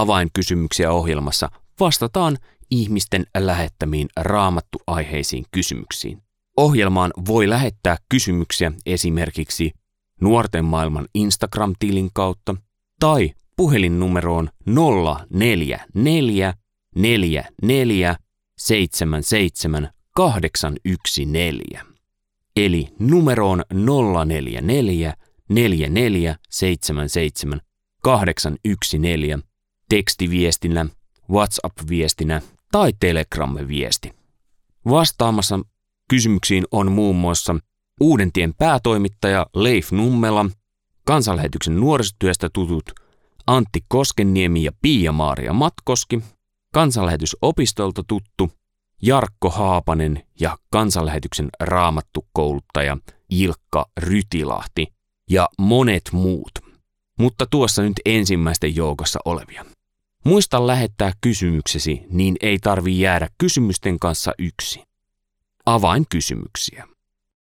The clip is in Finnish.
Avainkysymyksiä ohjelmassa vastataan ihmisten lähettämiin raamattuaiheisiin kysymyksiin. Ohjelmaan voi lähettää kysymyksiä esimerkiksi nuorten maailman Instagram-tilin kautta tai puhelinnumeroon 044 44 77 814. Eli numeroon 044 44 77 814 tekstiviestinä, WhatsApp-viestinä tai Telegram-viesti. Vastaamassa kysymyksiin on muun muassa Uudentien päätoimittaja Leif Nummela, kansanlähetyksen nuorisotyöstä tutut Antti Koskenniemi ja Pia-Maaria Matkoski, kansanlähetysopistolta tuttu Jarkko Haapanen ja kansanlähetyksen raamattukouluttaja Ilkka Rytilahti ja monet muut. Mutta tuossa nyt ensimmäisten joukossa olevia. Muista lähettää kysymyksesi, niin ei tarvi jäädä kysymysten kanssa yksin. Avainkysymyksiä.